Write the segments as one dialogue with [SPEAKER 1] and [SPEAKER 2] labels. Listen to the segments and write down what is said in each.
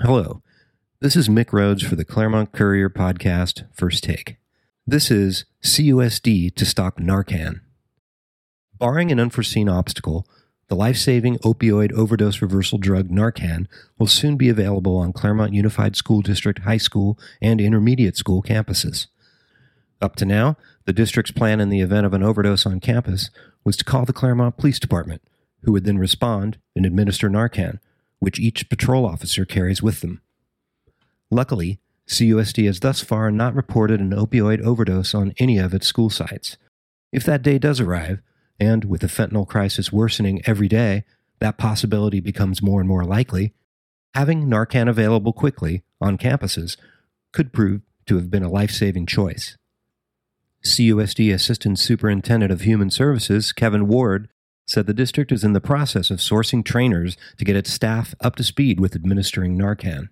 [SPEAKER 1] Hello, this is Mick Rhodes for the Claremont Courier podcast, First Take. This is CUSD to stock Narcan. Barring an unforeseen obstacle, the life saving opioid overdose reversal drug Narcan will soon be available on Claremont Unified School District high school and intermediate school campuses. Up to now, the district's plan in the event of an overdose on campus was to call the Claremont Police Department, who would then respond and administer Narcan which each patrol officer carries with them. Luckily, CUSD has thus far not reported an opioid overdose on any of its school sites. If that day does arrive, and with the fentanyl crisis worsening every day, that possibility becomes more and more likely, having Narcan available quickly on campuses could prove to have been a life saving choice. CUSD Assistant Superintendent of Human Services, Kevin Ward, said the district is in the process of sourcing trainers to get its staff up to speed with administering Narcan.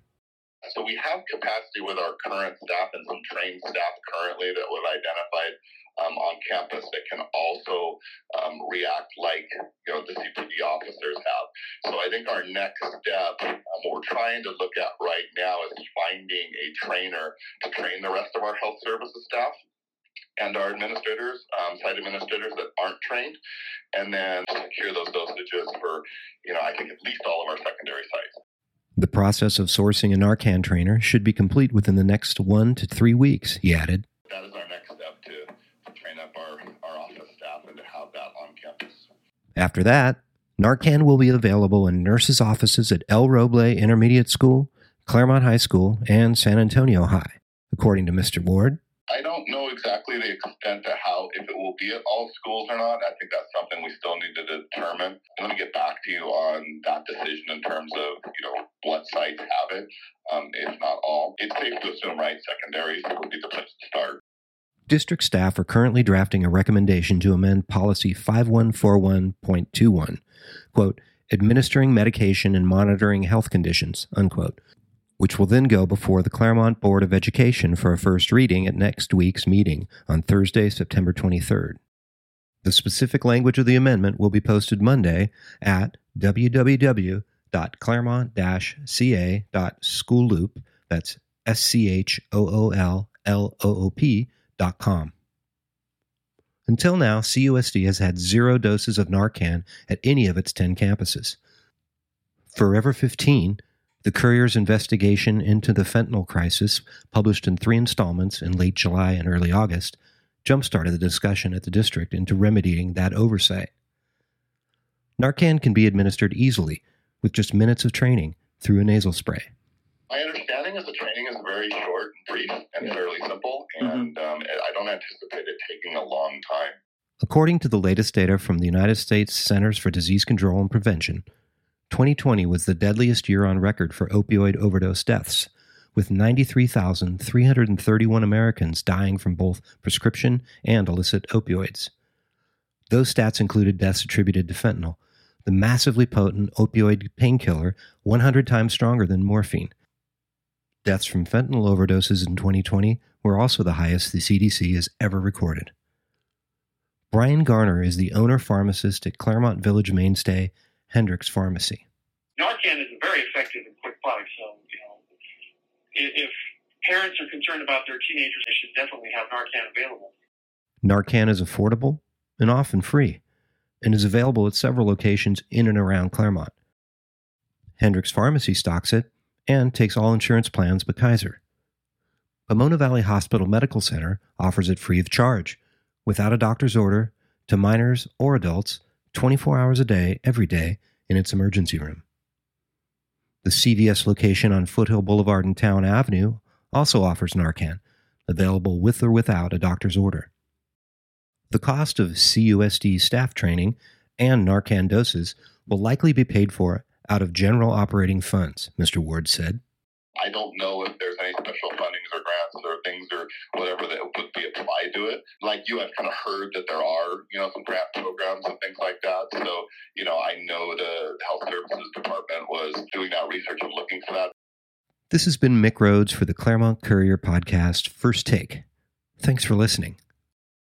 [SPEAKER 2] So we have capacity with our current staff and some trained staff currently that we've identified um, on campus that can also um, react like you know the CPD officers have. So I think our next step, um, what we're trying to look at right now, is finding a trainer to train the rest of our health services staff and our administrators, um, site administrators trained, and then secure those dosages for, you know, I think at least all of our secondary sites.
[SPEAKER 1] The process of sourcing a Narcan trainer should be complete within the next one to three weeks, he added.
[SPEAKER 2] That is our next step to, to train up our, our office staff and to have that on campus.
[SPEAKER 1] After that, Narcan will be available in nurses' offices at El Roble Intermediate School, Claremont High School, and San Antonio High, according to Mr. Ward.
[SPEAKER 2] I don't know exactly the extent to how, if it will be at all schools or not. I think that's something we still need to determine. I'm going to get back to you on that decision in terms of, you know, what sites have it, um, if not all. It's safe to assume, right, secondaries would be the place to start.
[SPEAKER 1] District staff are currently drafting a recommendation to amend Policy 5141.21, quote, administering medication and monitoring health conditions, unquote, which will then go before the Claremont Board of Education for a first reading at next week's meeting on Thursday, September 23rd. The specific language of the amendment will be posted Monday at www.claremont-ca.schoolloop, that's S-C-H-O-O-L-L-O-O-P dot com. Until now, CUSD has had zero doses of Narcan at any of its 10 campuses. Forever 15 the Courier's investigation into the fentanyl crisis, published in three installments in late July and early August, jump-started the discussion at the district into remedying that oversight. Narcan can be administered easily, with just minutes of training, through a nasal spray.
[SPEAKER 2] My understanding is the training is very short and brief and yeah. fairly simple, and mm-hmm. um, I don't anticipate it taking a long time.
[SPEAKER 1] According to the latest data from the United States Centers for Disease Control and Prevention, 2020 was the deadliest year on record for opioid overdose deaths, with 93,331 Americans dying from both prescription and illicit opioids. Those stats included deaths attributed to fentanyl, the massively potent opioid painkiller 100 times stronger than morphine. Deaths from fentanyl overdoses in 2020 were also the highest the CDC has ever recorded. Brian Garner is the owner pharmacist at Claremont Village mainstay Hendricks Pharmacy.
[SPEAKER 3] Narcan is a very effective and quick product, so you know, if parents are concerned about their teenagers, they should definitely have Narcan available.
[SPEAKER 1] Narcan is affordable and often free, and is available at several locations in and around Claremont. Hendricks Pharmacy stocks it and takes all insurance plans but Kaiser. Pomona Valley Hospital Medical Center offers it free of charge, without a doctor's order, to minors or adults 24 hours a day, every day, in its emergency room. The CVS location on Foothill Boulevard and Towne Avenue also offers Narcan, available with or without a doctor's order. The cost of CUSD staff training and Narcan doses will likely be paid for out of general operating funds, Mr. Ward said.
[SPEAKER 2] I don't know if there's any special fundings or things or whatever that would be applied to it. Like you, I've kind of heard that there are, you know, some grant programs and things like that. So, you know, I know the Health Services Department was doing that research and looking for that.
[SPEAKER 1] This has been Mick Rhodes for the Claremont Courier podcast, First Take. Thanks for listening.